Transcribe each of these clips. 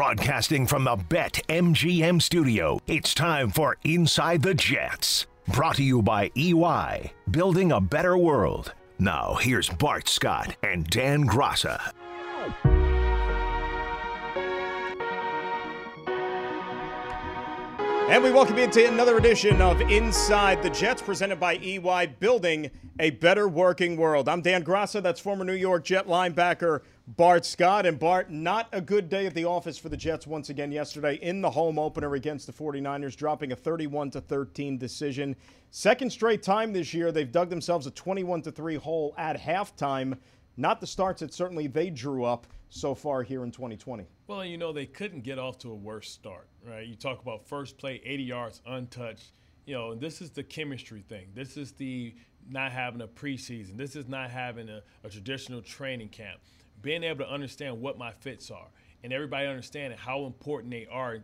Broadcasting from the Bet MGM studio, it's time for Inside the Jets. Brought to you by EY, building a better world. Now, here's Bart Scott and Dan Graca. And we welcome you to another edition of Inside the Jets, presented by EY, building a better working world. I'm Dan Graca, that's former New York Jet linebacker Bart Scott. And Bart, not a good day at the office for the Jets once again yesterday in the home opener against the 49ers, dropping a 31 to 13 decision. Second straight time this year, they've dug themselves a 21 to 3 hole at halftime. Not the starts that certainly they drew up so far here in 2020. Well, you know, they couldn't get off to a worse start, right? You talk about first play, 80 yards untouched. You know, this is the chemistry thing. This is the not having a preseason. This is not having a, a traditional training camp. Being able to understand what my fits are and everybody understanding how important they are,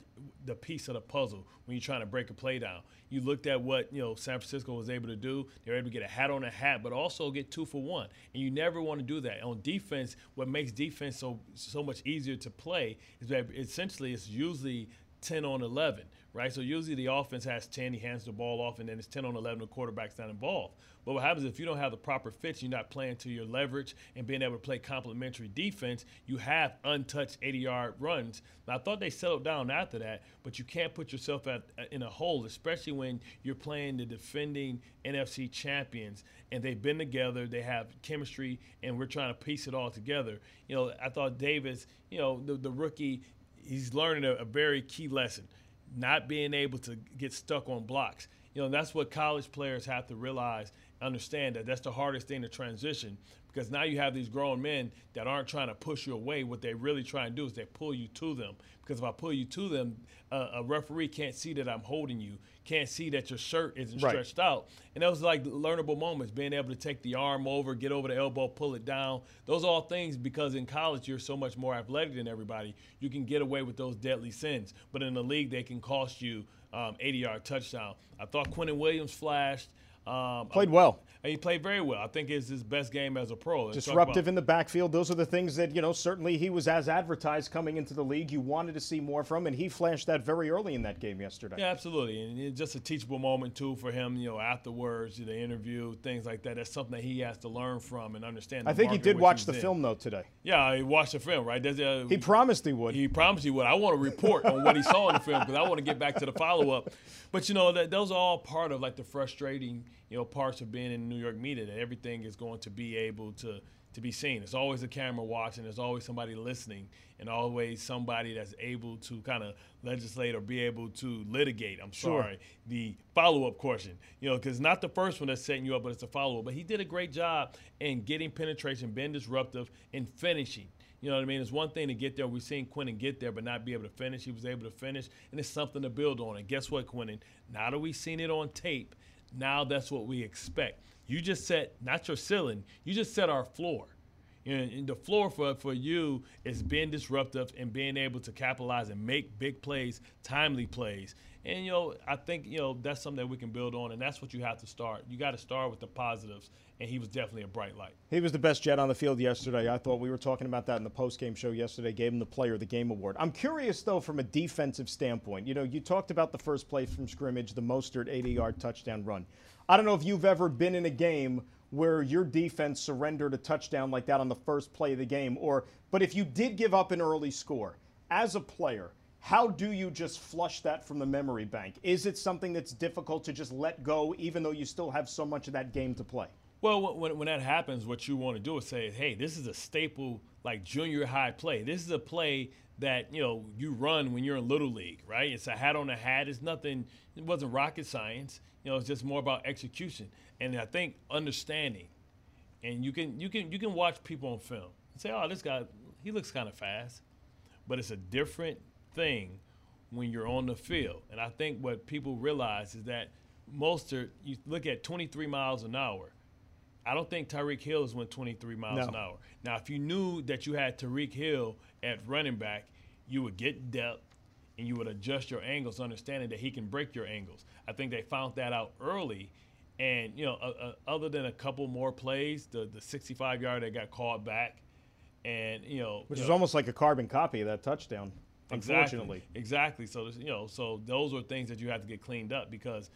the piece of the puzzle when you're trying to break a play down. You looked at what you know San Francisco was able to do. They were able to get a hat on a hat, but also get two for one. And you never want to do that on defense. What makes defense so so much easier to play is that essentially it's usually 10 on 11, right? So usually the offense has 10, he hands the ball off, and then it's 10 on 11, the quarterback's not involved. But what happens if you don't have the proper fits, you're not playing to your leverage and being able to play complementary defense, you have untouched 80 yard runs. Now, I thought they settled down after that, but you can't put yourself at, in a hole, especially when you're playing the defending NFC champions and they've been together, they have chemistry, and we're trying to piece it all together. You know, I thought Davis, you know, the, the rookie, he's learning a, a very key lesson not being able to get stuck on blocks. You know, that's what college players have to realize understand that that's the hardest thing to transition because now you have these grown men that aren't trying to push you away. What they really try and do is they pull you to them. Because if I pull you to them, uh, a referee can't see that I'm holding you, can't see that your shirt isn't Right. stretched out. And those like learnable moments, being able to take the arm over, get over the elbow, pull it down. Those are all things because in college you're so much more athletic than everybody. You can get away with those deadly sins. But in the league, they can cost you um, 80 yard touchdown. I thought Quinnen Williams flashed. Um, Played well. he played very well. I think it's his best game as a pro. Let's Disruptive in the backfield. Those are the things that, you know, certainly he was as advertised coming into the league. You wanted to see more from, and he flashed that very early in that game yesterday. Yeah, absolutely, and it's just a teachable moment too for him. You know, afterwards, the interview, things like that. That's something that he has to learn from and understand. I think he did watch the in. film, though, today. Yeah, he watched the film, right? A, uh, He promised he would. He promised he would. I want to report on what he saw in the film because I want to get back to the follow up. But you know, that those are all part of like the frustrating, you know, parts of being in New York media. That everything is going to be able to to be seen. There's always a camera watching. There's always somebody listening, and always somebody that's able to kind of legislate or be able to litigate. I'm Sure. sorry, the follow up question. You know, because not the first one that's setting you up, but it's the follow up. But he did a great job in getting penetration, being disruptive, and finishing. You know what I mean? It's one thing to get there. We've seen Quinnen get there, but not be able to finish. He was able to finish, and it's something to build on. And guess what, Quinnen? Now that we've seen it on tape, now that's what we expect. You just set not your ceiling, you just set our floor. And, the floor for, for you is being disruptive and being able to capitalize and make big plays, timely plays. And you know, I think you know that's something that we can build on, and that's what you have to start. You got to start with the positives, and he was definitely a bright light. He was the best Jet on the field yesterday. I thought we were talking about that in the post-game show yesterday. Gave him the Player of the Game award. I'm curious though, from a defensive standpoint. You know, you talked about the first play from scrimmage, the Mostert 80-yard touchdown run. I don't know if you've ever been in a game where your defense surrendered a touchdown like that on the first play of the game, or but if you did give up an early score as a player. How do you just flush that from the memory bank? Is it something that's difficult to just let go, even though you still have so much of that game to play? Well, when, when that happens, what you want to do is say, hey, this is a staple, like junior high play. This is a play that, you know, you run when you're in Little League, right? It's a hat on a hat. It's nothing, it wasn't rocket science. You know, it's just more about execution. And I think understanding. And you can you can you can watch people on film and say, oh, this guy, he looks kind of fast. But it's a different thing when you're on the field. And I think what people realize is that Mostert, you look at 23 miles an hour. I don't think Tyreek Hill has went 23 miles No. an hour. Now, if you knew that you had Tyreek Hill at running back, you would get depth and you would adjust your angles, understanding that he can break your angles. I think they found that out early. And, you know, uh, uh, other than a couple more plays, the, the 65 yard that got called back, and, you know, Which you is know, almost like a carbon copy of that touchdown. Exactly. exactly. So you know, so those are things that you have to get cleaned up because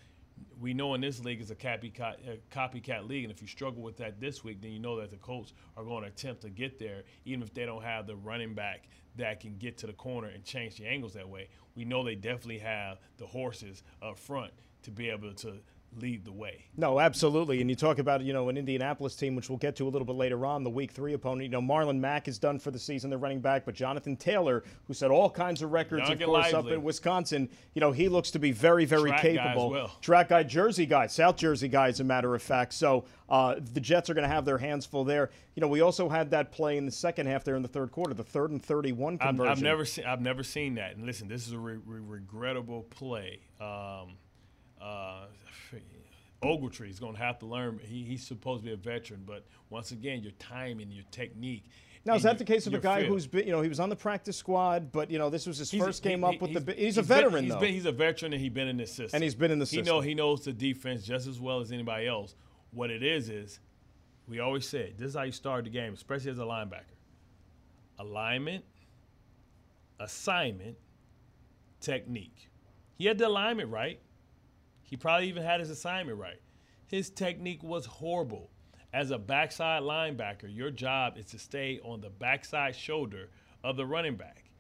we know in this league is a copycat, a uh, copycat league, and if you struggle with that this week, then you know that the Colts are going to attempt to get there, even if they don't have the running back that can get to the corner and change the angles that way. We know they definitely have the horses up front to be able to lead the way. No, absolutely. And you talk about, you know, an Indianapolis team, which we'll get to a little bit later on, the week three opponent. You know, Marlon Mack is done for the season, the running back, but Jonathan Taylor, who set all kinds of records, Young of course, lively. up in Wisconsin, you know, he looks to be very, very Track capable. Guy well. Track guy, Jersey guy, South Jersey guy, as a matter of fact. So uh, the Jets are going to have their hands full there. You know, we also had that play in the second half there in the third quarter, the third and 31 conversion. I've, I've never seen. I've never seen that. And listen, this is a re- re- regrettable play. Um, uh, Ogletree is going to have to learn. He, he's supposed to be a veteran, but once again, your timing, your technique. Now, is that the case of a guy feel. who's been, you know, he was on the practice squad, but, you know, this was his He's a- first game he- up with he's- the. He's a been- veteran, he's though. Been, he's a veteran, and he's been in the system. And he's been in the system. He know he knows the defense just as well as anybody else. What it is is, we always say this is how you start the game, especially as a linebacker. Alignment, assignment, technique. He had the alignment right. He probably even had his assignment right. His technique was horrible. As a backside linebacker, your job is to stay on the backside shoulder of the running back.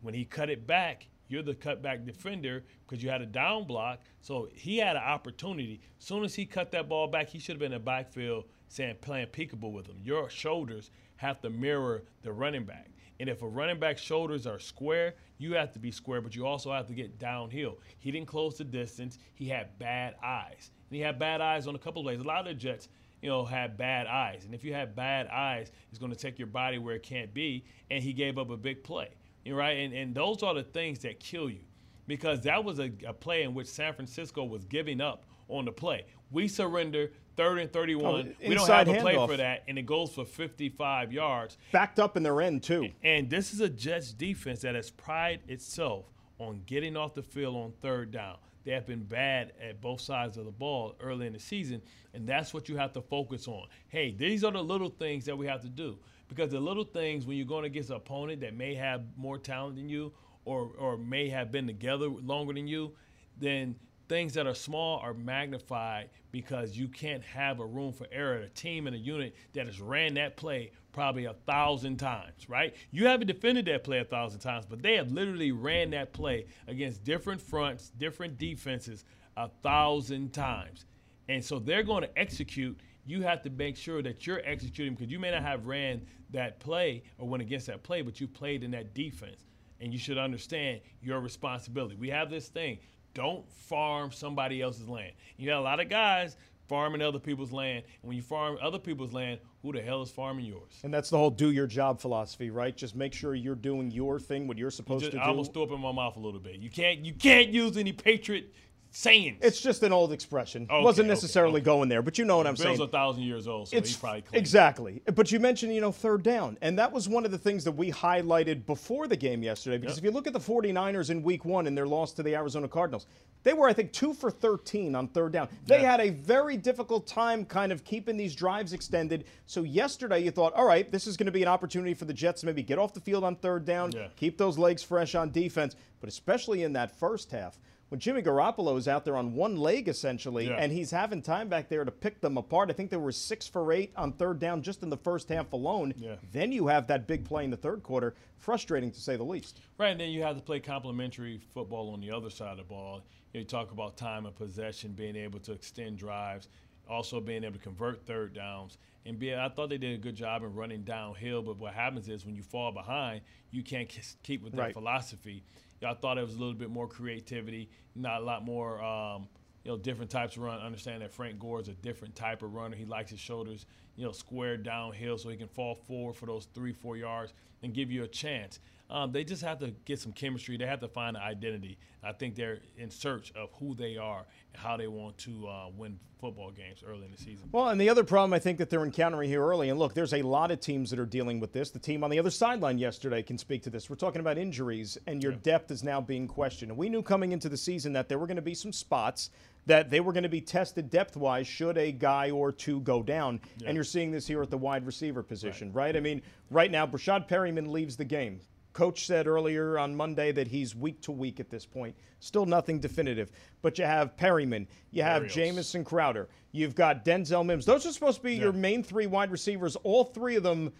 When he cut it back, you're the cutback defender because you had a down block. So he had an opportunity. Soon as he cut that ball back, he should have been in the backfield saying playing peekaboo with him. Your shoulders have to mirror the running back. And if a running back's shoulders are square, you have to be square, but you also have to get downhill. He didn't close the distance. He had bad eyes. And he had bad eyes on a couple of plays. A lot of the Jets, you know, had bad eyes. And if you have bad eyes, it's going to take your body where it can't be. And he gave up a big play. Right? And, and those are the things that kill you because that was a, a play in which San Francisco was giving up on the play. We surrender third and 31. Oh, we don't have a play for that, and it goes for 55 yards. Backed up in their end, too. And this is a Jets defense that has prided itself on getting off the field on third down. They have been bad at both sides of the ball early in the season, and that's what you have to focus on. Hey, these are the little things that we have to do because the little things when you're going against an opponent that may have more talent than you or or may have been together longer than you, then things that are small are magnified because you can't have a room for error. A team and a unit that has ran that play probably a thousand times, right? You haven't defended that play a thousand times, but they have literally ran that play against different fronts, different defenses a thousand times. And so they're going to execute. You have to make sure that you're executing because you may not have ran that play or went against that play, but you played in that defense. And you should understand your responsibility. We have this thing don't farm somebody else's land. You got a lot of guys farming other people's land. And when you farm other people's land, who the hell is farming yours? And that's the whole do your job philosophy, right? Just make sure you're doing your thing, what you're supposed Just, to do. I almost threw up in my mouth a little bit. You can't you can't use any patriot sayings. It's just an old expression. Okay, Wasn't necessarily okay. going there, but you know what I'm Bill's saying. a thousand years old, so it's he's probably clean. exactly. But you mentioned, you know, third down. And that was one of the things that we highlighted before the game yesterday. Because Yep. if you look at the 49ers in week one and their loss to the Arizona Cardinals, they were, I think, two for 13 on third down. They Yeah. had a very difficult time kind of keeping these drives extended. So yesterday you thought, all right, this is going to be an opportunity for the Jets to maybe get off the field on third down, Yeah. keep those legs fresh on defense. But especially in that first half, when Jimmy Garoppolo is out there on one leg essentially, Yeah. and he's having time back there to pick them apart. I think there were six for eight on third down just in the first half alone. Yeah. Then you have that big play in the third quarter. Frustrating to say the least. Right, and then you have to play complementary football on the other side of the ball. You, talk about time of possession, being able to extend drives, also being able to convert third downs. And be, I thought they did a good job in running downhill, but what happens is when you fall behind, you can't keep with that Right. philosophy. I thought it was a little bit more creativity, not a lot more, um, you know, different types of run. Understand that Frank Gore is a different type of runner. He likes his shoulders, you know, squared downhill so he can fall forward for those three, four yards and give you a chance. Um, they just have to get some chemistry. They have to find an identity. I think they're in search of who they are and how they want to uh, win football games early in the season. Well, and the other problem I think that they're encountering here early, and look, there's a lot of teams that are dealing with this. The team on the other sideline yesterday can speak to this. We're talking about injuries, and your depth is now being questioned. And we knew coming into the season that there were going to be some spots that they were going to be tested depth wise should a guy or two go down. And you're seeing this here at the wide receiver position, right? I mean, right now, Breshad Perriman leaves the game. Coach said earlier on Monday that he's week to week at this point. Still nothing definitive. But you have Perriman, you have. Jamison Crowder, you've got Denzel Mims. Those are supposed to be Yeah. your main three wide receivers. All three of them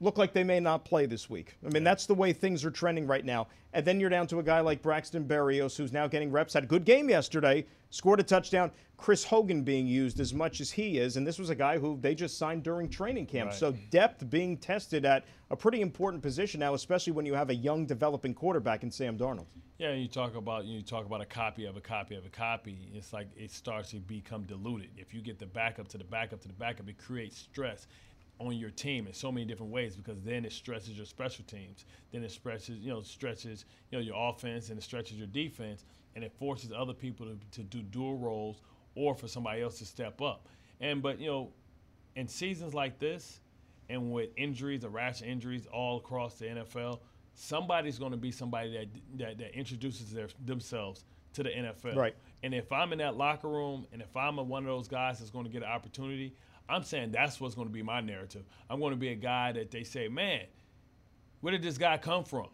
look like they may not play this week. I mean, that's the way things are trending right now. And then you're down to a guy like Braxton Berrios, who's now getting reps. Had a good game yesterday, scored a touchdown. Chris Hogan being used as much as he is, and this was a guy who they just signed during training camp. Right. So depth being tested at a pretty important position now, especially when you have a young developing quarterback in Sam Darnold. Yeah, you talk about you talk about a copy of a copy of a copy. It's like it starts to become diluted. If you get the backup to the backup to the backup, it creates stress on your team in so many different ways because then it stresses your special teams. Then it stretches, you know, stretches, you know, your offense and it stretches your defense and it forces other people to, to do dual roles or for somebody else to step up. And but you know, in seasons like this and with injuries, a rash of injuries all across the NFL, somebody's going to be somebody that, that, that introduces their, themselves to the NFL. Right. And if I'm in that locker room and if I'm a, one of those guys that's going to get an opportunity, I'm saying that's what's going to be my narrative. I'm going to be a guy that they say, man, where did this guy come from?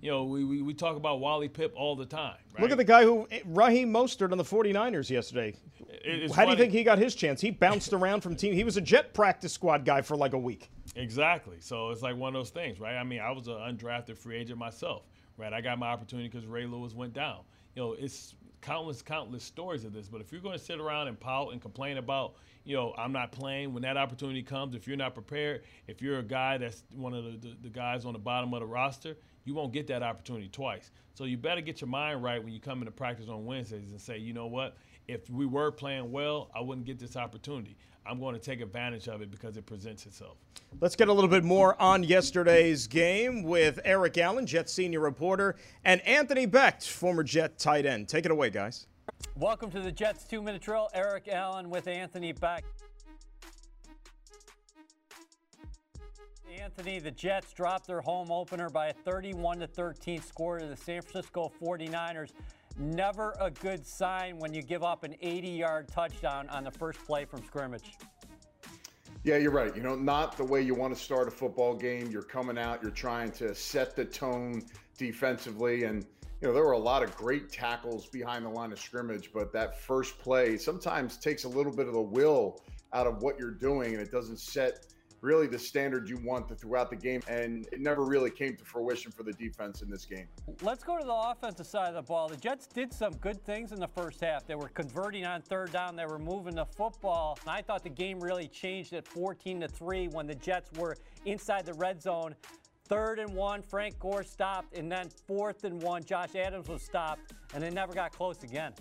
You know, we, we, we talk about Wally Pipp all the time. Right? Look at the guy who eh, Raheem Mostert on the 49ers yesterday. It- How do you think he got his chance? He bounced around from team. He was a jet practice squad guy for like a week. Exactly. So it's like one of those things, right? I mean, I was an undrafted free agent myself, right? I got my opportunity because Ray Lewis went down. You know, it's countless, countless stories of this. But if you're going to sit around and pout and complain about, you know, I'm not playing when that opportunity comes, if you're not prepared, if you're a guy that's one of the, the, the guys on the bottom of the roster, you won't get that opportunity twice. So you better get your mind right when you come into practice on Wednesdays and say, you know what? If we were playing well, I wouldn't get this opportunity. I'm going to take advantage of it because it presents itself. Let's get a little bit more on yesterday's game with Eric Allen, Jet senior reporter, and Anthony Becht, former Jet tight end. Take it away, guys. Welcome to the Jets two minute drill. Eric Allen with Anthony Becht. Anthony, the Jets dropped their home opener by a 31 to 13 score to the San Francisco 49ers. Never a good sign when you give up an 80 yard touchdown on the first play from scrimmage. Yeah, you're right. You know, not the way you want to start a football game. You're coming out, you're trying to set the tone defensively. And, you know, there were a lot of great tackles behind the line of scrimmage, but that first play sometimes takes a little bit of the will out of what you're doing and it doesn't set really the standard you want throughout the game. And it never really came to fruition for the defense in this game. Let's go to the offensive side of the ball. The Jets did some good things in the first half. They were converting on third down. They were moving the football. And I thought the game really changed at 14 to 3 when the Jets were inside the red zone. Third and one, Frank Gore stopped, and then fourth and one, Josh Adams was stopped, and they never got close again.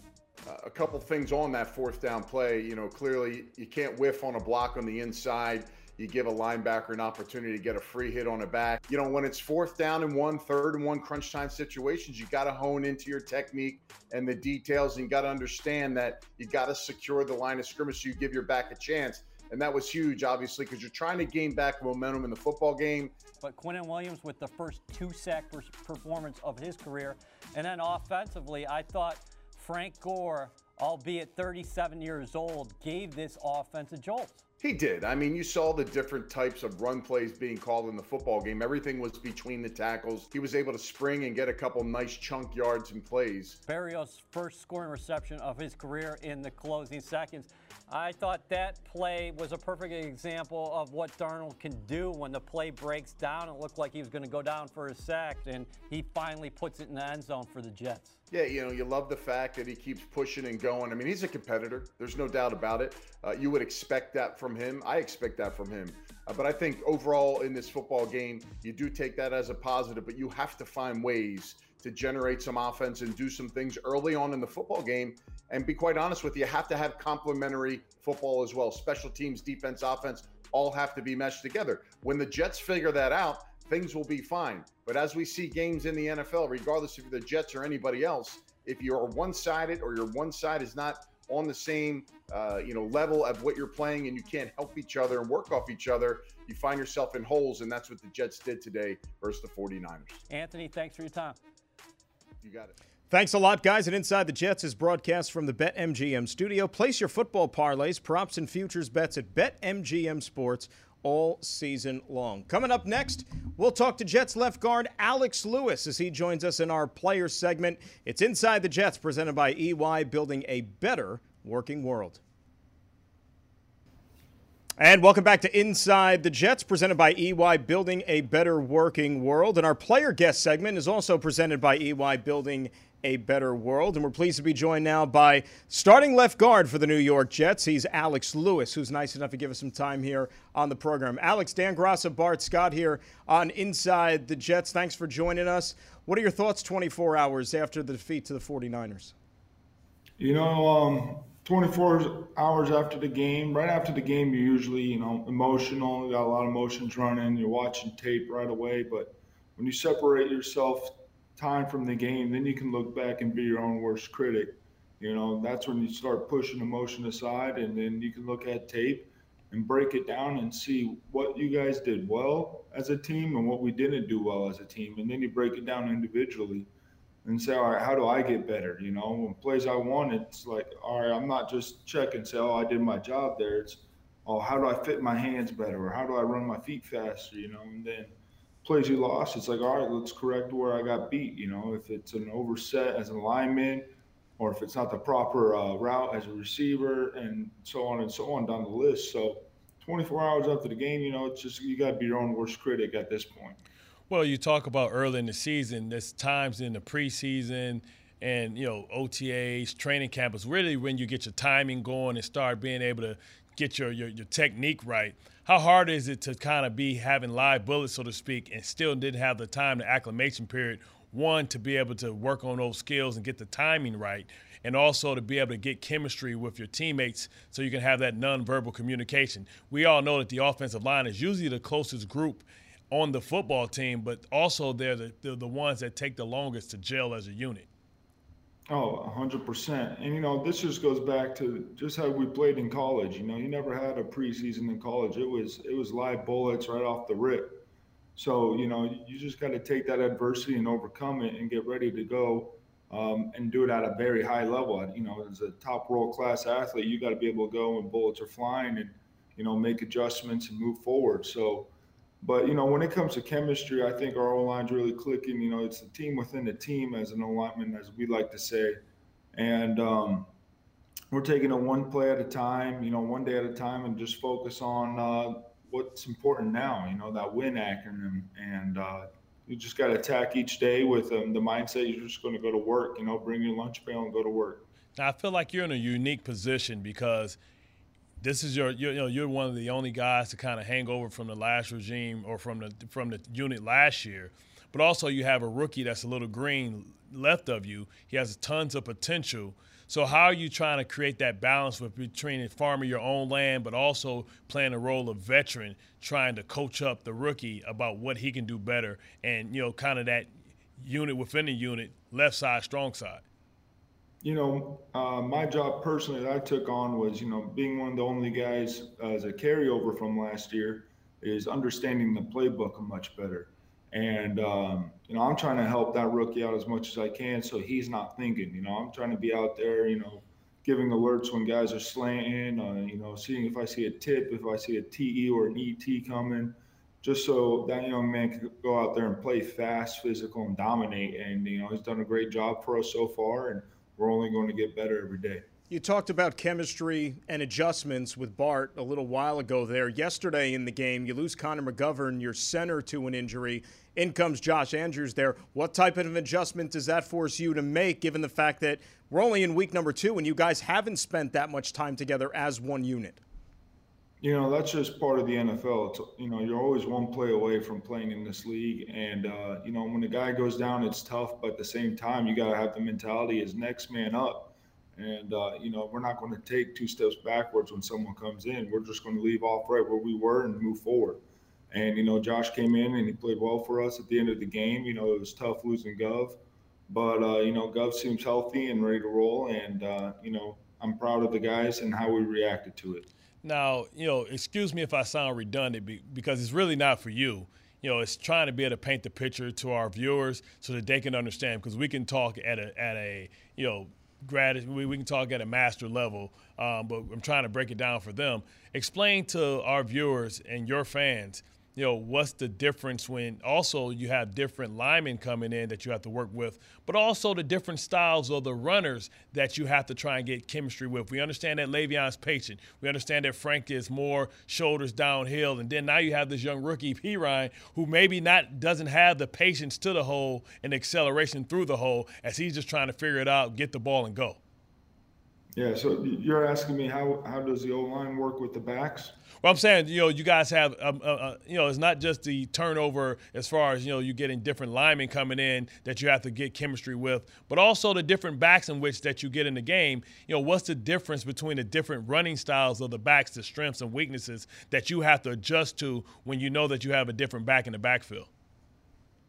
Uh, a couple things on that fourth down play. You know, clearly you can't whiff on a block on the inside. You give a linebacker an opportunity to get a free hit on a back. You know, when it's fourth down and one, third and one crunch time situations, you got to hone into your technique and the details. And you got to understand that you got to secure the line of scrimmage so you give your back a chance. And that was huge, obviously, because you're trying to gain back momentum in the football game. But Quinnen Williams with the first two sack performance of his career. And then offensively, I thought Frank Gore, albeit 37 years old, gave this offense a jolt. He did. I mean, you saw the different types of run plays being called in the football game. Everything was between the tackles. He was able to spring and get a couple nice chunk yards and plays. Berrios' first scoring reception of his career in the closing seconds. I thought that play was a perfect example of what Darnold can do when the play breaks down. It looked like he was going to go down for a sack, and he finally puts it in the end zone for the Jets. Yeah, you know, you love the fact that he keeps pushing and going. I mean, he's a competitor. There's no doubt about it. Uh, you would expect that from him. I expect that from him. Uh, but I think overall in this football game, you do take that as a positive, but you have to find ways to generate some offense and do some things early on in the football game. And be quite honest with you, you have to have complementary football as well. Special teams, defense, offense, all have to be meshed together. When the Jets figure that out, things will be fine. But as we see games in the NFL, regardless if you're the Jets or anybody else, if you're one-sided or your one side is not on the same uh, you know level of what you're playing and you can't help each other and work off each other, you find yourself in holes, and that's what the Jets did today versus the 49ers. Anthony, thanks for your time. You got it. Thanks a lot, guys. And Inside the Jets is broadcast from the BetMGM studio. Place your football parlays, props, and futures bets at BetMGM Sports. all season long. Coming up next, we'll talk to Jets left guard Alex Lewis as he joins us in our player segment. It's Inside the Jets presented by EY, building a better working world. And welcome back to Inside the Jets, presented by EY, building a better working world. And our player guest segment is also presented by EY, building a better world. And we're pleased to be joined now by starting left guard for the New York Jets. He's Alex Lewis, who's nice enough to give us some time here on the program. Alex, Dan Graca, Bart Scott here on Inside the Jets. Thanks for joining us. What are your thoughts 24 hours after the defeat to the 49ers? You know, um, 24 hours after the game, right after the game, you're usually, you know, emotional. You got a lot of emotions running. You're watching tape right away. But when you separate yourself time from the game, then you can look back and be your own worst critic. You know, that's when you start pushing emotion aside, and then you can look at tape and break it down and see what you guys did well as a team and what we didn't do well as a team. And then you break it down individually and say, all right, how do I get better? You know, when plays I won, it's like, all right, I'm not just checking, and say, oh, I did my job there. It's, oh, how do I fit my hands better? Or how do I run my feet faster? You know, and then – plays you lost, it's like, all right, let's correct where I got beat. You know, if it's an overset as an lineman, or if it's not the proper uh, route as a receiver, and so on and so on down the list. So, 24 hours after the game, you know, it's just you got to be your own worst critic at this point. Well, you talk about early in the season. There's times in the preseason and you know OTAs, training camp is really when you get your timing going and start being able to get your, your, your technique right. How hard is it to kind of be having live bullets, so to speak, and still didn't have the time, the acclimation period, one, to be able to work on those skills and get the timing right, and also to be able to get chemistry with your teammates so you can have that nonverbal communication. We all know that the offensive line is usually the closest group on the football team, but also they're the, they're the ones that take the longest to gel as a unit. Oh, 100%. And, you know, this just goes back to just how we played in college. You know, you never had a preseason in college. It was it was live bullets right off the rip. So, you know, you just got to take that adversity and overcome it and get ready to go um, and do it at a very high level. You know, as a top world class athlete, you got to be able to go when bullets are flying and, you know, make adjustments and move forward. So, but you know, when it comes to chemistry, I think our O line's really clicking. You know, it's the team within the team, as an lineman, as we like to say, and um, we're taking it one play at a time. You know, one day at a time, and just focus on uh, what's important now. You know, that win acronym, and uh, you just got to attack each day with um, the mindset you're just going to go to work. You know, bring your lunch pail and go to work. Now, I feel like you're in a unique position because this is your you know you're one of the only guys to kind of hang over from the last regime or from the from the unit last year. But also you have a rookie that's a little green left of you. He has tons of potential. So how are you trying to create that balance between farming your own land but also playing a role of veteran trying to coach up the rookie about what he can do better and you know kind of that unit within the unit left side strong side you know, uh, my job personally that I took on was, you know, being one of the only guys uh, as a carryover from last year is understanding the playbook much better. And, um, you know, I'm trying to help that rookie out as much as I can so he's not thinking. You know, I'm trying to be out there, you know, giving alerts when guys are slanting, uh, you know, seeing if I see a tip, if I see a TE or an ET coming, just so that young man can go out there and play fast, physical, and dominate. And, you know, he's done a great job for us so far. And, we're only going to get better every day. You talked about chemistry and adjustments with Bart a little while ago there. Yesterday in the game, you lose Connor McGovern, your center, to an injury. In comes Josh Andrews there. What type of adjustment does that force you to make, given the fact that we're only in week number two and you guys haven't spent that much time together as one unit? You know, that's just part of the NFL. It's, you know, you're always one play away from playing in this league. And, uh, you know, when the guy goes down, it's tough. But at the same time, you got to have the mentality as next man up. And, uh, you know, we're not going to take two steps backwards when someone comes in. We're just going to leave off right where we were and move forward. And, you know, Josh came in and he played well for us at the end of the game. You know, it was tough losing Gov. But, uh, you know, Gov seems healthy and ready to roll. And, uh, you know, I'm proud of the guys and how we reacted to it. Now, you know, excuse me if I sound redundant because it's really not for you. You know, it's trying to be able to paint the picture to our viewers so that they can understand because we can talk at a at a you know grad. We, we can talk at a master level, um, but I'm trying to break it down for them. Explain to our viewers and your fans you know, what's the difference when also you have different linemen coming in that you have to work with, but also the different styles of the runners that you have to try and get chemistry with. We understand that Le'Veon's patient. We understand that Frank is more shoulders downhill. And then now you have this young rookie, Perine, who maybe not doesn't have the patience to the hole and acceleration through the hole as he's just trying to figure it out, get the ball and go. Yeah, so you're asking me how, how does the O line work with the backs? Well, I'm saying, you know, you guys have, um, uh, uh, you know, it's not just the turnover as far as, you know, you getting different linemen coming in that you have to get chemistry with, but also the different backs in which that you get in the game. You know, what's the difference between the different running styles of the backs, the strengths and weaknesses that you have to adjust to when you know that you have a different back in the backfield?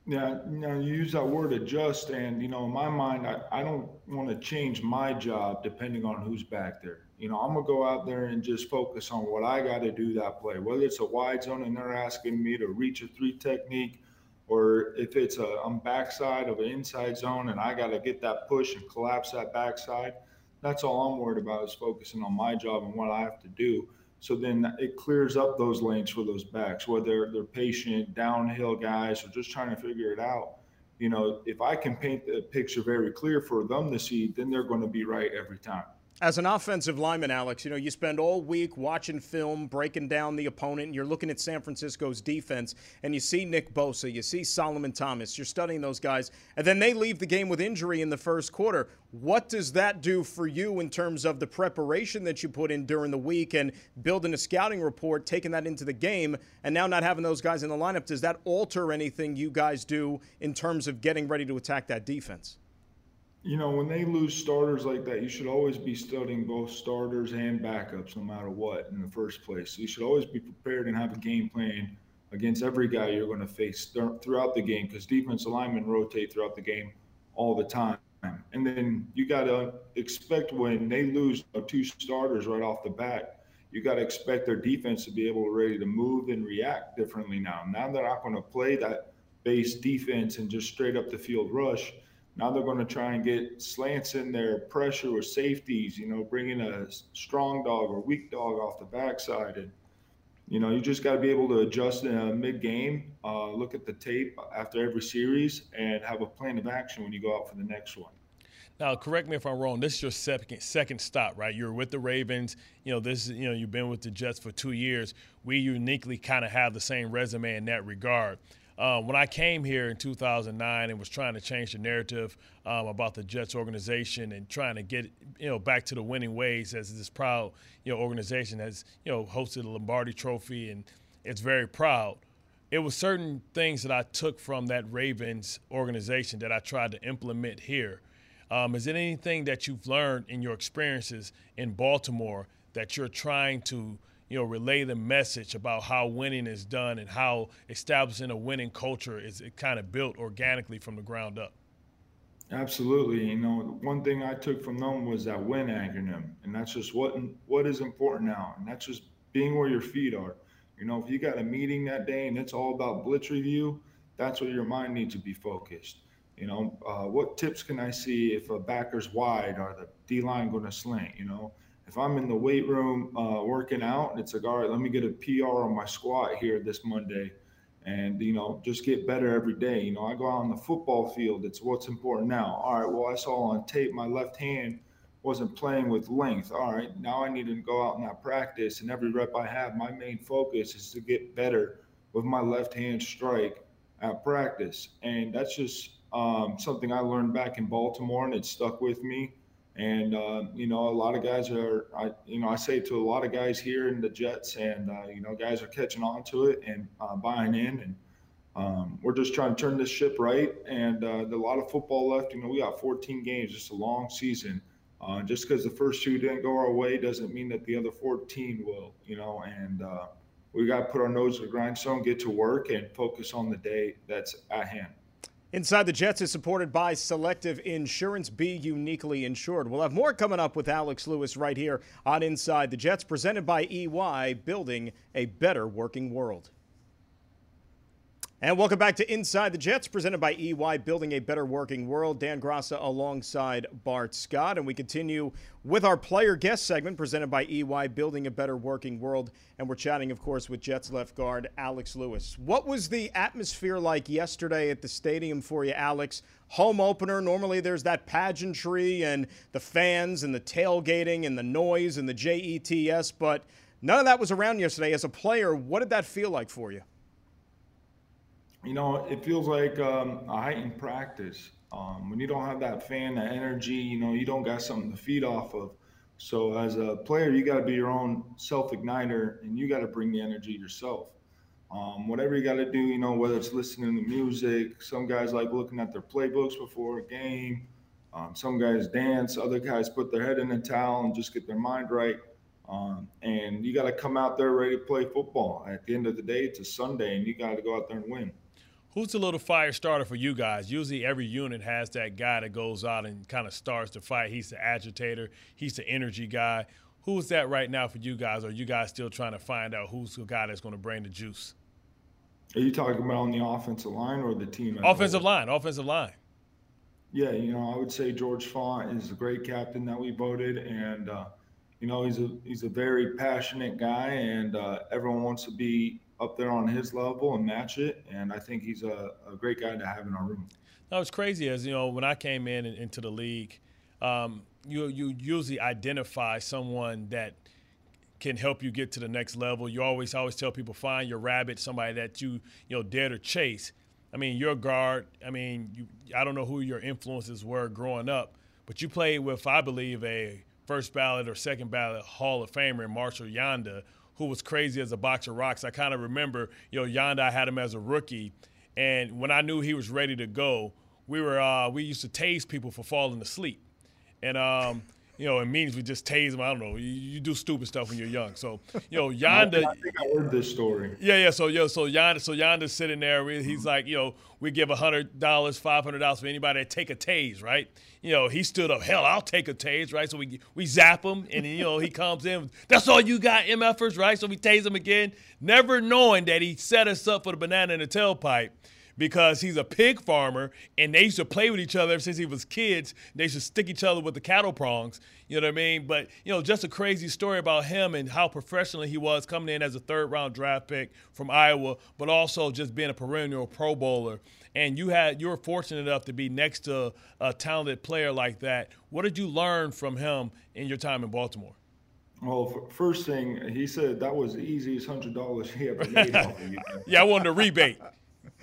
Yeah, you know, you use that word adjust, and you know, in my mind, I, I don't want to change my job depending on who's back there. You know, I'm gonna go out there and just focus on what I got to do that play. Whether it's a wide zone and they're asking me to reach a three technique, or if it's a I'm backside of an inside zone and I got to get that push and collapse that backside. That's all I'm worried about is focusing on my job and what I have to do. So then it clears up those lanes for those backs, whether they're patient, downhill guys, or just trying to figure it out. You know, if I can paint the picture very clear for them to see, then they're going to be right every time. As an offensive lineman, Alex, you know, you spend all week watching film, breaking down the opponent, and you're looking at San Francisco's defense, and you see Nick Bosa, you see Solomon Thomas, you're studying those guys, and then they leave the game with injury in the first quarter. What does that do for you in terms of the preparation that you put in during the week and building a scouting report, taking that into the game, and now not having those guys in the lineup? Does that alter anything you guys do in terms of getting ready to attack that defense? You know, when they lose starters like that, you should always be studying both starters and backups, no matter what, in the first place. So you should always be prepared and have a game plan against every guy you're going to face throughout the game because defense alignment rotate throughout the game all the time. And then you got to expect when they lose two starters right off the bat, you got to expect their defense to be able to ready to move and react differently now. Now they're not going to play that base defense and just straight up the field rush now they're going to try and get slants in there, pressure or safeties, you know, bringing a strong dog or weak dog off the backside. And, you know, you just got to be able to adjust in a mid game, uh, look at the tape after every series, and have a plan of action when you go out for the next one. Now, correct me if I'm wrong. This is your second second stop, right? You're with the Ravens. You know, this you know you've been with the Jets for two years. We uniquely kind of have the same resume in that regard. Um, when I came here in 2009 and was trying to change the narrative um, about the Jets organization and trying to get you know back to the winning ways as this proud you know organization has you know hosted the Lombardi Trophy and it's very proud. It was certain things that I took from that Ravens organization that I tried to implement here. Um, is it anything that you've learned in your experiences in Baltimore that you're trying to you know, relay the message about how winning is done and how establishing a winning culture is kind of built organically from the ground up. Absolutely. You know, one thing I took from them was that win acronym, and that's just what what is important now, and that's just being where your feet are. You know, if you got a meeting that day and it's all about blitz review, that's where your mind needs to be focused. You know, uh, what tips can I see if a backer's wide? Are the D line going to slant? You know, if I'm in the weight room uh, working out, it's like, all right, let me get a PR on my squat here this Monday and, you know, just get better every day. You know, I go out on the football field, it's what's important now. All right, well, I saw on tape my left hand wasn't playing with length. All right, now I need to go out in that practice. And every rep I have, my main focus is to get better with my left hand strike at practice. And that's just um, something I learned back in Baltimore and it stuck with me and uh, you know, a lot of guys are, I, you know, I say to a lot of guys here in the Jets, and uh, you know, guys are catching on to it and uh, buying in, and um, we're just trying to turn this ship right. And uh, a lot of football left. You know, we got 14 games, just a long season. Uh, just because the first two didn't go our way doesn't mean that the other 14 will. You know, and uh, we got to put our nose to the grindstone, get to work, and focus on the day that's at hand. Inside the Jets is supported by Selective Insurance. Be uniquely insured. We'll have more coming up with Alex Lewis right here on Inside the Jets, presented by EY, building a better working world. And welcome back to Inside the Jets, presented by EY, Building a Better Working World. Dan Graca alongside Bart Scott. And we continue with our player guest segment, presented by EY, Building a Better Working World. And we're chatting, of course, with Jets left guard Alex Lewis. What was the atmosphere like yesterday at the stadium for you, Alex? Home opener, normally there's that pageantry and the fans and the tailgating and the noise and the JETS, but none of that was around yesterday. As a player, what did that feel like for you? You know, it feels like um, a heightened practice. Um, when you don't have that fan, that energy, you know, you don't got something to feed off of. So as a player, you got to be your own self igniter, and you got to bring the energy yourself. Um, whatever you got to do, you know, whether it's listening to music, some guys like looking at their playbooks before a game. Um, some guys dance, other guys put their head in a towel and just get their mind right. Um, and you got to come out there ready to play football. At the end of the day, it's a Sunday, and you got to go out there and win. Who's the little fire starter for you guys? Usually, every unit has that guy that goes out and kind of starts the fight. He's the agitator. He's the energy guy. Who's that right now for you guys? Are you guys still trying to find out who's the guy that's going to bring the juice? Are you talking about on the offensive line or the team? Offensive line. Offensive line. Yeah, you know, I would say George Fant is a great captain that we voted, and uh, you know, he's a he's a very passionate guy, and uh, everyone wants to be up there on his level and match it. And I think he's a, a great guy to have in our room. That was crazy. As you know, when I came in into the league, um, you you usually identify someone that can help you get to the next level. You always always tell people find your rabbit, somebody that you you know dare to chase. I mean, your guard. I mean, you, I don't know who your influences were growing up, but you played with, I believe, a first ballot or second ballot Hall of Famer Marshall Yanda, who was crazy as a box of rocks. I kind of remember, you know, Yanda, I had him as a rookie. And when I knew he was ready to go, we were uh, we used to tase people for falling asleep. And um, you know, it means we just tase them. I don't know. You, you, do stupid stuff when you're young. So, you know, Yanda. I think I heard this story. Yeah, yeah. So, yo, so Yanda, so Yanda's sitting there. He's mm-hmm. like, you know, we give hundred dollars, five hundred dollars for anybody that take a tase, right? You know, he stood up. Hell, I'll take a tase, right? So we we zap him, and you know he comes in. That's all you got, MFers, right? So we tase him again, never knowing that he set us up for the banana in the tailpipe because he's a pig farmer and they used to play with each other ever since he was kids. They used to stick each other with the cattle prongs. You know what I mean? But, you know, just a crazy story about him and how professional he was coming in as a third round draft pick from Iowa, but also just being a perennial Pro Bowler. And you had you were fortunate enough to be next to a talented player like that. What did you learn from him in your time in Baltimore? Well, first thing he said that was the easiest hundred dollars he ever made. yeah, I wanted a rebate.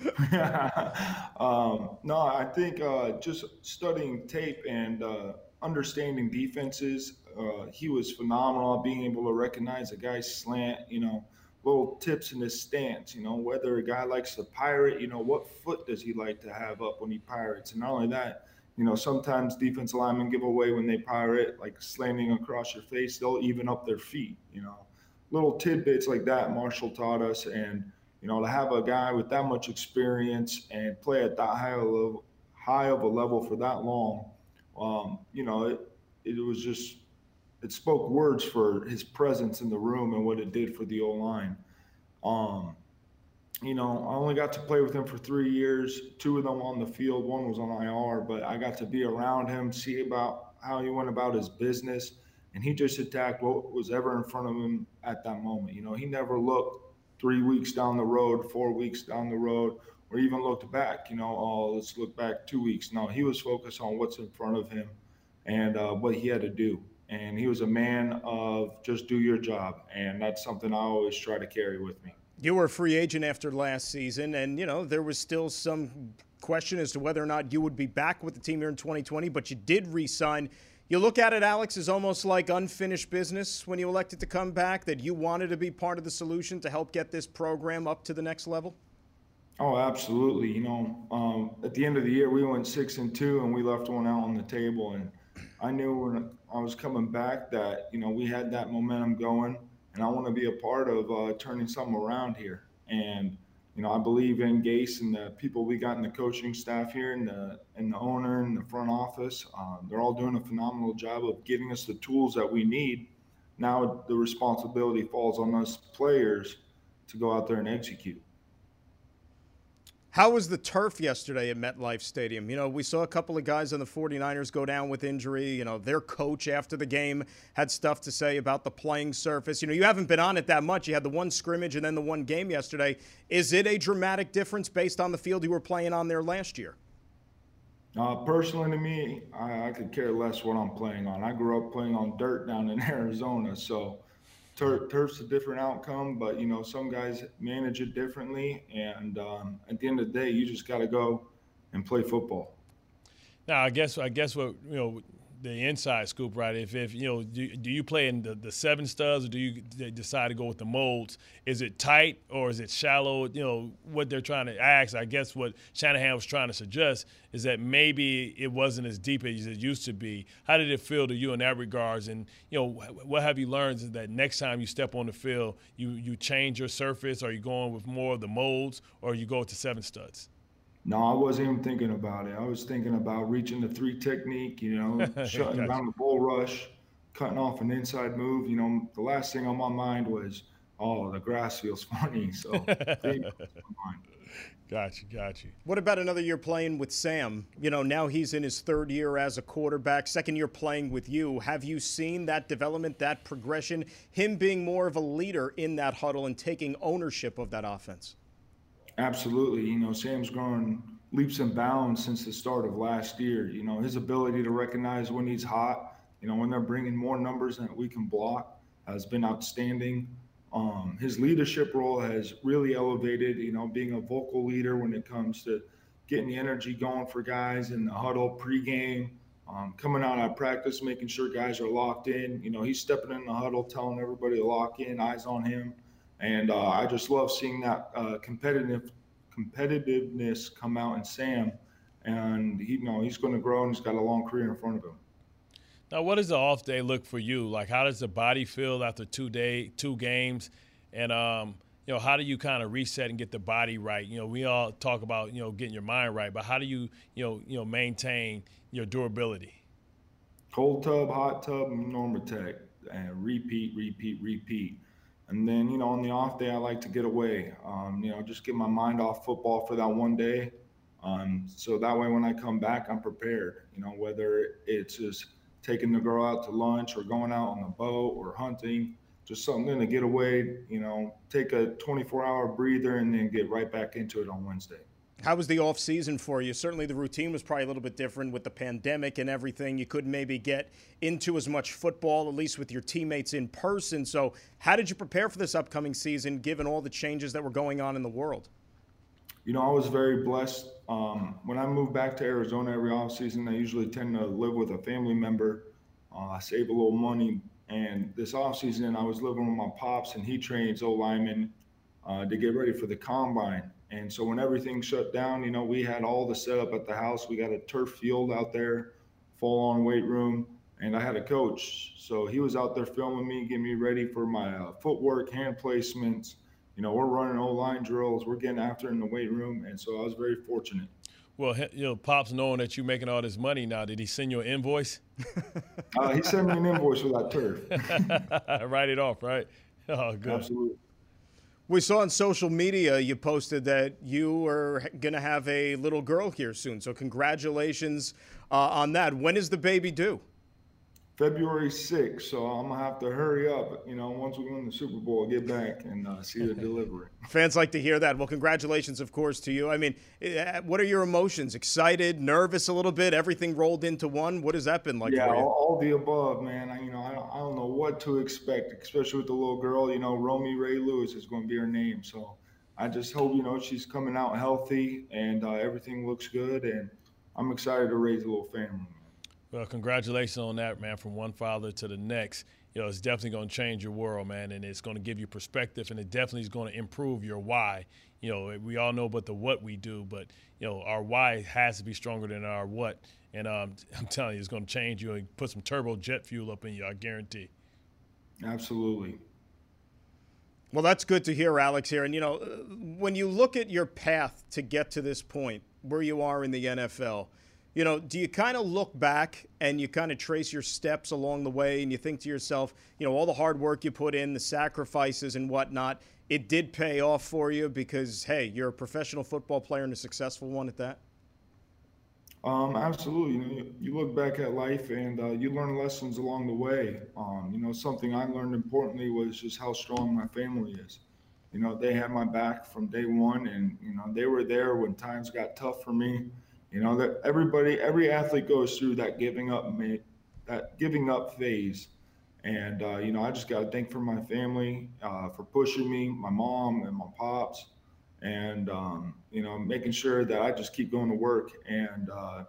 um, no, I think uh, just studying tape and uh, understanding defenses, uh, he was phenomenal. Being able to recognize a guy's slant, you know, little tips in his stance, you know, whether a guy likes to pirate, you know, what foot does he like to have up when he pirates, and not only that. You know, sometimes defense linemen give away when they pirate, like slamming across your face. They'll even up their feet. You know, little tidbits like that. Marshall taught us, and you know, to have a guy with that much experience and play at that high high of a level for that long, um, you know, it, it was just it spoke words for his presence in the room and what it did for the O line. Um, you know, I only got to play with him for three years. Two of them on the field. One was on IR, but I got to be around him, see about how he went about his business, and he just attacked what was ever in front of him at that moment. You know, he never looked three weeks down the road, four weeks down the road, or even looked back, you know, oh, let's look back two weeks. No, he was focused on what's in front of him and uh, what he had to do. And he was a man of just do your job. And that's something I always try to carry with me. You were a free agent after last season, and, you know, there was still some question as to whether or not you would be back with the team here in 2020, but you did re sign you look at it, Alex, as almost like unfinished business when you elected to come back, that you wanted to be part of the solution to help get this program up to the next level? Oh, absolutely. You know, um, at the end of the year, we went six and two, and we left one out on the table. And I knew when I was coming back that you know we had that momentum going, and I want to be a part of uh, turning something around here. And you know, I believe in Gase and the people we got in the coaching staff here and the and the owner and the front office. Uh, they're all doing a phenomenal job of giving us the tools that we need. Now the responsibility falls on us players to go out there and execute. How was the turf yesterday at MetLife Stadium? You know, we saw a couple of guys on the 49ers go down with injury. You know, their coach after the game had stuff to say about the playing surface. You know, you haven't been on it that much. You had the one scrimmage and then the one game yesterday. Is it a dramatic difference based on the field you were playing on there last year? Uh, personally, to me, I, I could care less what I'm playing on. I grew up playing on dirt down in Arizona, so tur- turf's a different outcome, but you know some guys manage it differently. And um, at the end of the day, you just got to go and play football. Now, I guess I guess what you know the inside scoop, right? If, if you know, do, do you play in the, the seven studs or do you decide to go with the molds? Is it tight or is it shallow? You know, what they're trying to ask, I guess what Shanahan was trying to suggest is that maybe it wasn't as deep as it used to be. How did it feel to you in that regards? And, you know, what have you learned is that next time you step on the field, you, you change your surface? Are you going with more of the molds or you go to seven studs? No, I wasn't even thinking about it. I was thinking about reaching the three technique, you know, shutting gotcha. down the bull rush, cutting off an inside move. You know, the last thing on my mind was, oh, the grass feels funny. So, Gotcha, gotcha. What about another year playing with Sam? You know, now he's in his third year as a quarterback, second year playing with you. Have you seen that development, that progression, him being more of a leader in that huddle and taking ownership of that offense? Absolutely. You know, Sam's grown leaps and bounds since the start of last year. You know, his ability to recognize when he's hot, you know, when they're bringing more numbers than we can block has been outstanding. Um, his leadership role has really elevated, you know, being a vocal leader when it comes to getting the energy going for guys in the huddle pregame, um, coming out of practice, making sure guys are locked in. You know, he's stepping in the huddle, telling everybody to lock in, eyes on him. And uh, I just love seeing that uh, competitive competitiveness come out in Sam. And he, you know, he's going to grow and he's got a long career in front of him. Now, what does the off day look for you? Like, how does the body feel after two day, two games, and um, you know, how do you kind of reset and get the body right? You know, we all talk about you know getting your mind right, but how do you you know you know maintain your durability? Cold tub, hot tub, Normatec, and repeat, repeat, repeat. And then, you know, on the off day, I like to get away, um, you know, just get my mind off football for that one day. Um, so that way, when I come back, I'm prepared, you know, whether it's just taking the girl out to lunch or going out on the boat or hunting, just something to get away, you know, take a 24 hour breather and then get right back into it on Wednesday. How was the off season for you? Certainly, the routine was probably a little bit different with the pandemic and everything. You couldn't maybe get into as much football, at least with your teammates in person. So, how did you prepare for this upcoming season, given all the changes that were going on in the world? You know, I was very blessed. Um, when I moved back to Arizona every off season, I usually tend to live with a family member, uh, save a little money. And this off season, I was living with my pops, and he trains O linemen uh, to get ready for the combine. And so when everything shut down, you know, we had all the setup at the house. We got a turf field out there, full on weight room, and I had a coach. So he was out there filming me, getting me ready for my uh, footwork, hand placements. You know, we're running O line drills, we're getting after in the weight room, and so I was very fortunate. Well, you know, pops knowing that you're making all this money now, did he send you an invoice? uh, he sent me an invoice for that turf. Write it off, right? Oh, good. Absolutely. We saw on social media you posted that you are going to have a little girl here soon. So, congratulations uh, on that. When is the baby due? February 6th. So I'm gonna have to hurry up. You know, once we win the Super Bowl, get back and uh, see the delivery. Fans like to hear that. Well, congratulations, of course, to you. I mean, eh, what are your emotions? Excited, nervous, a little bit, everything rolled into one. What has that been like? Yeah, all, all, the above, man. I, you know, I don't, I don't know what to expect, especially with the little girl. You know, Romy Ray Lewis is going to be her name. So I just hope you know she's coming out healthy and uh, everything looks good, and I'm excited to raise a little family. Well, congratulations on that, man, from one father to the next. You know, it's definitely going to change your world, man, and it's going to give you perspective, and it definitely is going to improve your why. You know, we all know about the what we do, but you know, our why has to be stronger than our what. And um, I'm telling you, it's going to change you and put some turbo jet fuel up in you. I guarantee. Absolutely. Well, that's good to hear, Alex. Here, and you know, when you look at your path to get to this point, where you are in the NFL you know, do you kind of look back and you kind of trace your steps along the way and you think to yourself, you know, all the hard work you put in, the sacrifices and whatnot, it did pay off for you because, hey, you're a professional football player and a successful one at that? Um, absolutely. You, know, you, look back at life and uh, you learn lessons along the way. Um, you know, something I learned importantly was just how strong my family is. You know, they had my back from day one, and you know they were there when times got tough for me. You know that everybody, every athlete goes through that giving up, that giving up phase, and uh, you know I just got to thank for my family uh, for pushing me, my mom and my pops and um, you know making sure that I just keep going to work and uh,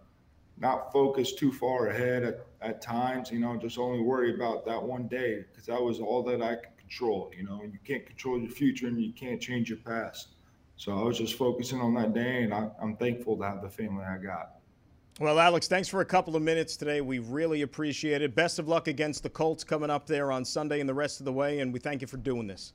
not focus too far ahead at, at times. You know, just only worry about that one day because that was all that I could control. You know, you can't control your future and you can't change your past. So I was just focusing on that day, and I, I'm thankful to have the family I got. Well, Alex, thanks for a couple of minutes today. We really appreciate it. Best of luck against the Colts coming up there on Sunday and the rest of the way, and we thank you for doing this.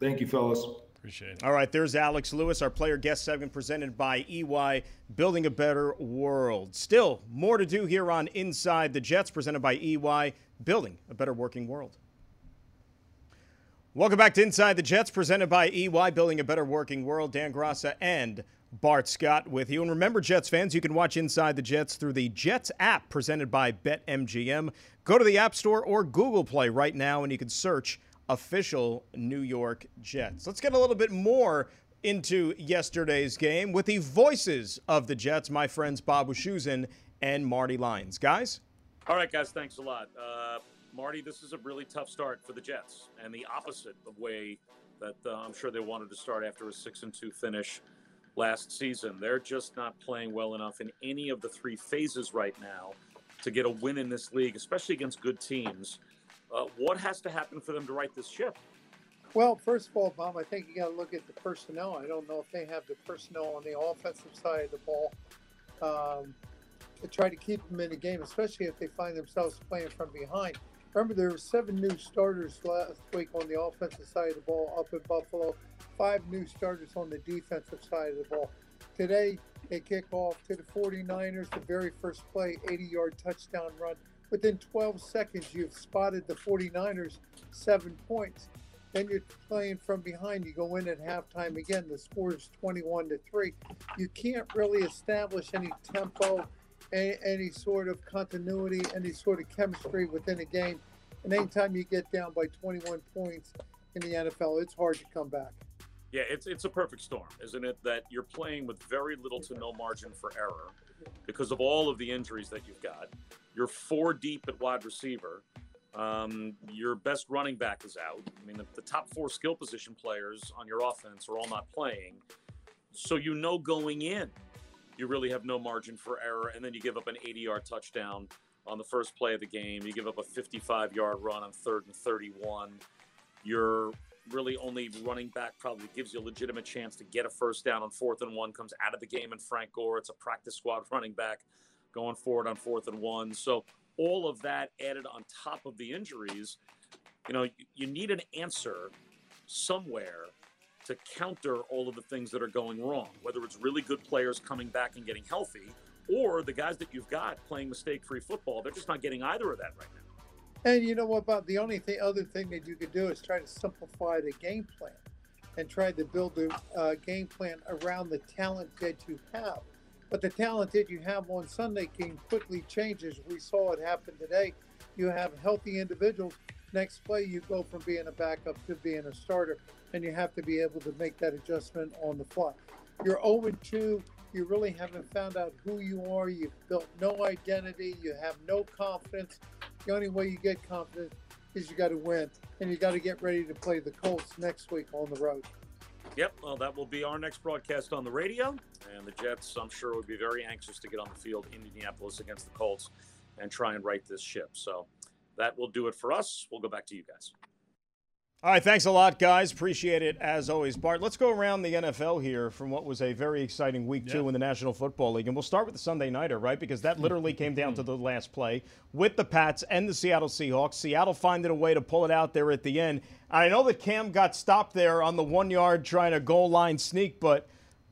Thank you, fellas. Appreciate it. All right, there's Alex Lewis, our player guest segment presented by EY, Building a Better World. Still, more to do here on Inside the Jets, presented by EY, Building a Better Working World. Welcome back to Inside the Jets, presented by EY, Building a Better Working World. Dan Graca and Bart Scott with you. And remember, Jets fans, you can watch Inside the Jets through the Jets app presented by BetMGM. Go to the App Store or Google Play right now, and you can search official New York Jets. Let's get a little bit more into yesterday's game with the voices of the Jets, my friends Bob Wischusen and Marty Lyons. Guys? All right, guys, thanks a lot. Uh, Marty, this is a really tough start for the Jets and the opposite of way that uh, I'm sure they wanted to start after a 6 and 2 finish last season. They're just not playing well enough in any of the three phases right now to get a win in this league, especially against good teams. Uh, what has to happen for them to right this ship? Well, first of all, Bob, I think you got to look at the personnel. I don't know if they have the personnel on the offensive side of the ball um, to try to keep them in the game, especially if they find themselves playing from behind. Remember, there were seven new starters last week on the offensive side of the ball up in Buffalo, five new starters on the defensive side of the ball. Today, they kick off to the 49ers, the very first play, 80 yard touchdown run Within 12 seconds, you've spotted the 49ers seven points. Then you're playing from behind. You go in at halftime again. The score is 21 to 3. You can't really establish any tempo, any, any sort of continuity, any sort of chemistry within a game. And anytime you get down by 21 points in the NFL, it's hard to come back. Yeah, it's it's a perfect storm, isn't it? That you're playing with very little to no margin for error because of all of the injuries that you've got. You're four deep at wide receiver. Um, your best running back is out. I mean, the, the, top four skill position players on your offense are all not playing. So you know going in, you really have no margin for error. And then you give up an 80 yard touchdown on the first play of the game. You give up a 55 yard run on third and 31. You're really only running back probably gives you a legitimate chance to get a first down on fourth and one comes out of the game and Frank Gore. It's a practice squad running back going forward on fourth and one. So all of that added on top of the injuries, you know, you, you need an answer somewhere to counter all of the things that are going wrong, whether it's really good players coming back and getting healthy, or the guys that you've got playing mistake-free football. They're just not getting either of that right now. And you know what, Bob? The only thing, other thing that you could do is try to simplify the game plan and try to build a uh, game plan around the talent that you have. But the talent that you have on Sunday can quickly change as we saw it happen today. You have healthy individuals. Next play, you go from being a backup to being a starter, and you have to be able to make that adjustment on the fly. You're 0 2. You really haven't found out who you are. You've built no identity. You have no confidence. The only way you get confidence is you got to win, and you got to get ready to play the Colts next week on the road. Yep, well, that will be our next broadcast on the radio. And the Jets, I'm sure, would be very anxious to get on the field in Indianapolis against the Colts and try and right this ship. So that will do it for us. We'll go back to you guys. All right, thanks a lot, guys. Appreciate it as always. Bart, let's go around the NFL here from what was a very exciting week two in the National Football League. And we'll start with the Sunday Nighter, right? Because that literally came down to the last play with the Pats and the Seattle Seahawks. Seattle finding a way to pull it out there at the end. I know that Cam got stopped there on the one yard trying to goal line sneak, but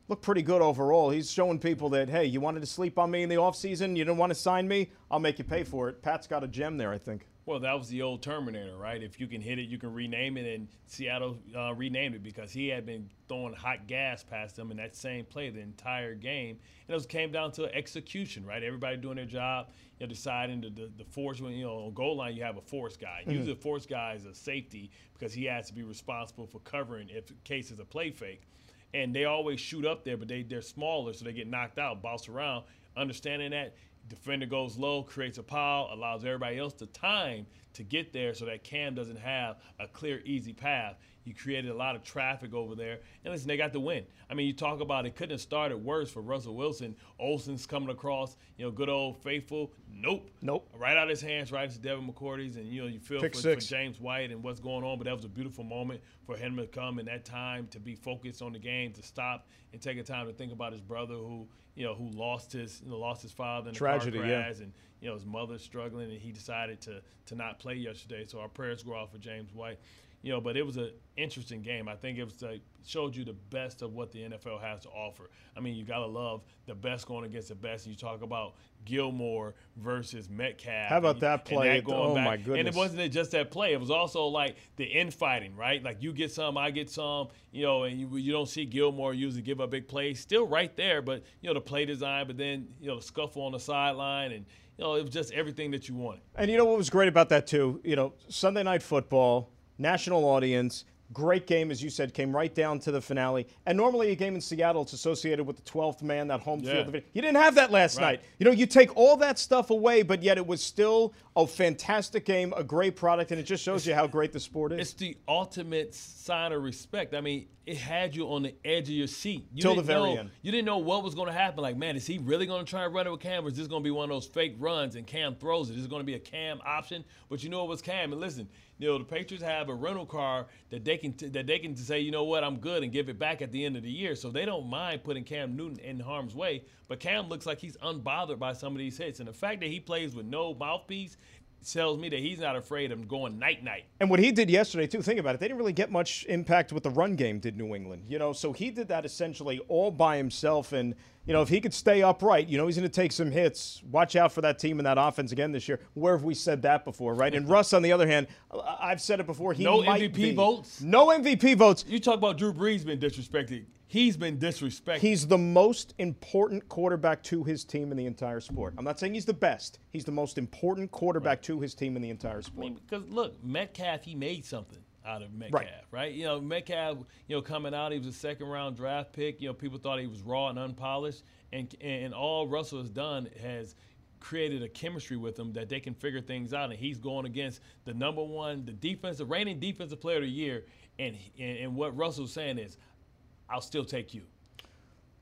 looked pretty good overall. He's showing people that, hey, you wanted to sleep on me in the offseason, you didn't want to sign me, I'll make you pay for it. Pat's got a gem there, I think. Well, that was the old Terminator, right? If you can hit it, you can rename it, and Seattle uh, renamed it because he had been throwing hot gas past them in that same play the entire game, and it was came down to execution, right? Everybody doing their job, you know, deciding the, the, the force when you know on goal line you have a force guy. Mm-hmm. Usually, the force guy is a safety because he has to be responsible for covering if case is a play fake, and they always shoot up there, but they they're smaller, so they get knocked out, bounce around. Understanding that defender goes low, creates a pile, allows everybody else the time to get there so that Cam doesn't have a clear, easy path. You created a lot of traffic over there. And listen, they got the win. I mean, you talk about it couldn't have started worse for Russell Wilson. Olsen's coming across, you know, good old faithful. Nope. Nope. Right out of his hands, right to Devin McCourty's. And, you know, you feel for, for, James White and what's going on. But that was a beautiful moment for him to come in that time to be focused on the game, to stop and take a time to think about his brother who, you know, who lost his, you know, lost his father in a Tragedy, car crash. Yeah. And, you know, his mother's struggling and he decided to, to not play yesterday. So our prayers go out for James White you know, but it was an interesting game. I think it was like, showed you the best of what the NFL has to offer. I mean, you gotta love the best going against the best. You talk about Gilmore versus Metcalf. How about that play? That oh back. my goodness! And it wasn't just that play. It was also like the infighting, right? Like you get some, I get some. You know, and you, you don't see Gilmore usually give a big play. Still right there, but you know the play design. But then you know the scuffle on the sideline and. You know, it was just everything that you wanted. And you know what was great about that too? You know, Sunday night football, national audience. Great game, as you said, came right down to the finale. And normally, a game in Seattle, it's associated with the 12th man, that home Yeah. field. You didn't have that last Right. night. You know, you take all that stuff away, but yet it was still a fantastic game, a great product, and it just shows you how great the sport is. It's the ultimate sign of respect. I mean, it had you on the edge of your seat. You Till the very know, end. You didn't know what was going to happen. Like, man, is he really going to try and run it with Cam, or is this going to be one of those fake runs and Cam throws it? Is it going to be a Cam option? But you know it was Cam. And listen, you know the Patriots have a rental car that they can that they can say, you know what, I'm good, and give it back at the end of the year. So they don't mind putting Cam Newton in harm's way. But Cam looks like he's unbothered by some of these hits, and the fact that he plays with no mouthpiece tells me that he's not afraid of going night night. And what he did yesterday, too, think about it. They didn't really get much impact with the run game, did New England? You know, so he did that essentially all by himself. And, you know, if he could stay upright, you know, he's going to take some hits. Watch out for that team and that offense again this year. Where have we said that before, right? And Russ, on the other hand, I've said it before. He No MVP be- votes? No MVP votes. You talk about Drew Brees being disrespected. He's been disrespected. He's the most important quarterback to his team in the entire sport. I'm not saying he's the best. He's the most important quarterback to his team in the entire I sport. mean, because look, Metcalf, he made something out of Metcalf, right. You know, Metcalf, you know, coming out, he was a second round draft pick. You know, people thought he was raw and unpolished, and and all Russell has done has created a chemistry with him that they can figure things out. And he's going against the number one, the defensive reigning defensive player of the year, and and, and what Russell's saying is, I'll still take you.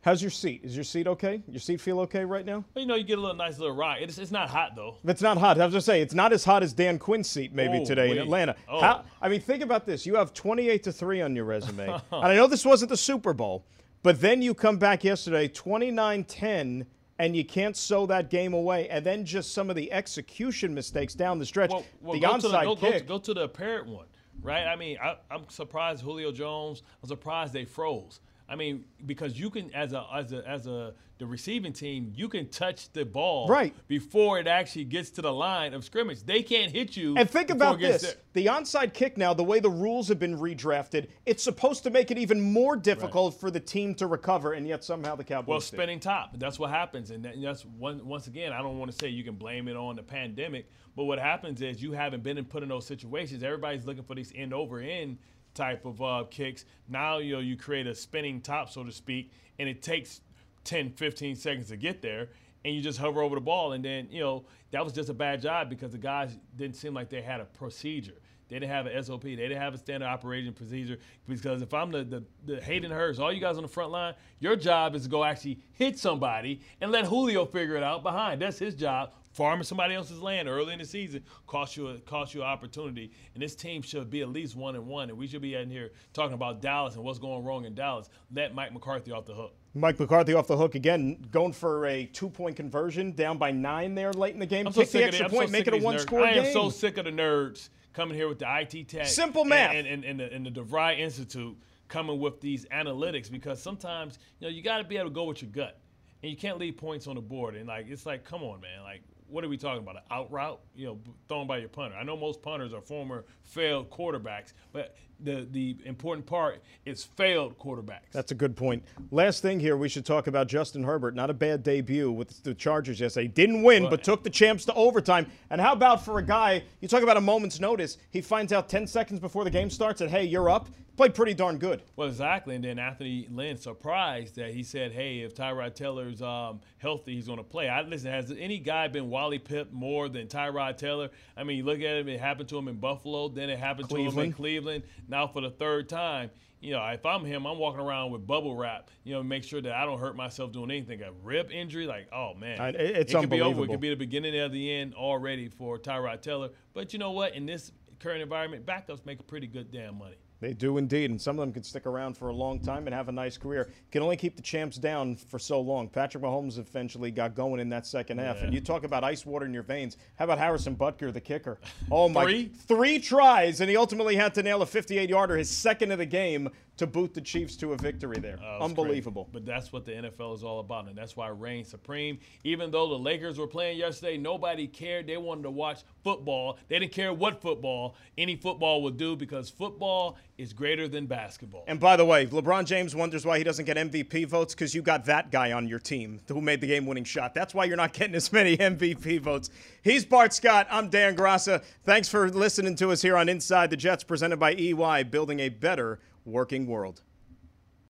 How's your seat? Is your seat okay? Your seat feel okay right now? You know, you get a little nice little ride. It's, it's not hot though. It's not hot, I was just say it's not as hot as Dan Quinn's seat maybe Oh, today in. Atlanta. Oh. How, I mean, think about this: you have 28 to three on your resume, and I know this wasn't the Super Bowl, but then you come back yesterday 29-10, and you can't sew that game away, and then just some of the execution mistakes down the stretch. Well, well, the go onside to the, go, go, kick. go to the apparent one, right? I mean, I, I'm surprised Julio Jones. I'm surprised they froze. I mean, because you can, as a as a as a the receiving team, you can touch the ball Right. before it actually gets to the line of scrimmage. They can't hit you. And think about this: there. the onside kick now, the way the rules have been redrafted, it's supposed to make it even more difficult for the team to recover, and yet somehow the Cowboys. Well, spinning top. That's what happens, and that's one, once again. I don't want to say you can blame it on the pandemic, but what happens is you haven't been in put in those situations. Everybody's looking for these end over end type of uh, kicks. Now you know you create a spinning top, so to speak, and it takes 10, 15 seconds to get there, and you just hover over the ball, and then you know that was just a bad job because the guys didn't seem like they had a procedure. They didn't have an SOP. They didn't have a standard operating procedure. Because if I'm the, the, the Hayden Hurst, all you guys on the front line, your job is to go actually hit somebody and let Julio figure it out behind. That's his job. Farming somebody else's land early in the season costs you a costs you an opportunity. And this team should be at least one and one. And we should be in here talking about Dallas and what's going wrong in Dallas. Let Mike McCarthy off the hook. Mike McCarthy off the hook again, going for a two-point conversion, down by nine there late in the game. I'm so the extra. I'm so point, make it a one-score I am game. so sick of the nerds coming here with the IT tech. Simple math. And, and, and, the, and the DeVry Institute coming with these analytics because sometimes, you know, you got to be able to go with your gut. And you can't leave points on the board. And, like, it's like, come on, man. Like, what are we talking about? An out route, you know, thrown by your punter. I know most punters are former failed quarterbacks, but the the important part is failed quarterbacks. That's a good point. Last thing here, we should talk about Justin Herbert. Not a bad debut with the Chargers yesterday. Didn't win, Well, but took the champs to overtime. And how about for a guy? You talk about a moment's notice. He finds out 10 seconds before the game starts that hey, you're up. Played pretty darn good. Well, exactly. And then Anthony Lynn surprised that he said, "Hey, if Tyrod Taylor's um, healthy, he's going to play." I listen. Has any guy been Wally Pipp more than Tyrod Taylor? I mean, you look at him. It happened to him in Buffalo. Then it happened to him in Cleveland. Now for the third time. You know, if I'm him, I'm walking around with bubble wrap. You know, make sure that I don't hurt myself doing anything. A rib injury, like, oh man, I- it's it could be over. It could be the beginning of the end already for Tyrod Taylor. But you know what? In this current environment, backups make a pretty good damn money. They do indeed, and some of them can stick around for a long time and have a nice career. Can only keep the champs down for so long. Patrick Mahomes eventually got going in that second half. And you talk about ice water in your veins. How about Harrison Butker, the kicker? Oh my! Three? three tries, and he ultimately had to nail a 58-yarder, his second of the game, to boot the Chiefs to a victory there. Oh, it's Unbelievable. crazy. But that's what the NFL is all about, and that's why it reigns supreme. Even though the Lakers were playing yesterday, nobody cared. They wanted to watch football. They didn't care what football, any football would do, because football is greater than basketball. And by the way, LeBron James wonders why he doesn't get MVP votes because you got that guy on your team who made the game winning shot. That's why you're not getting as many MVP votes. He's Bart Scott. I'm Dan Graca. Thanks for listening to us here on Inside the Jets, presented by EY, building a better working world.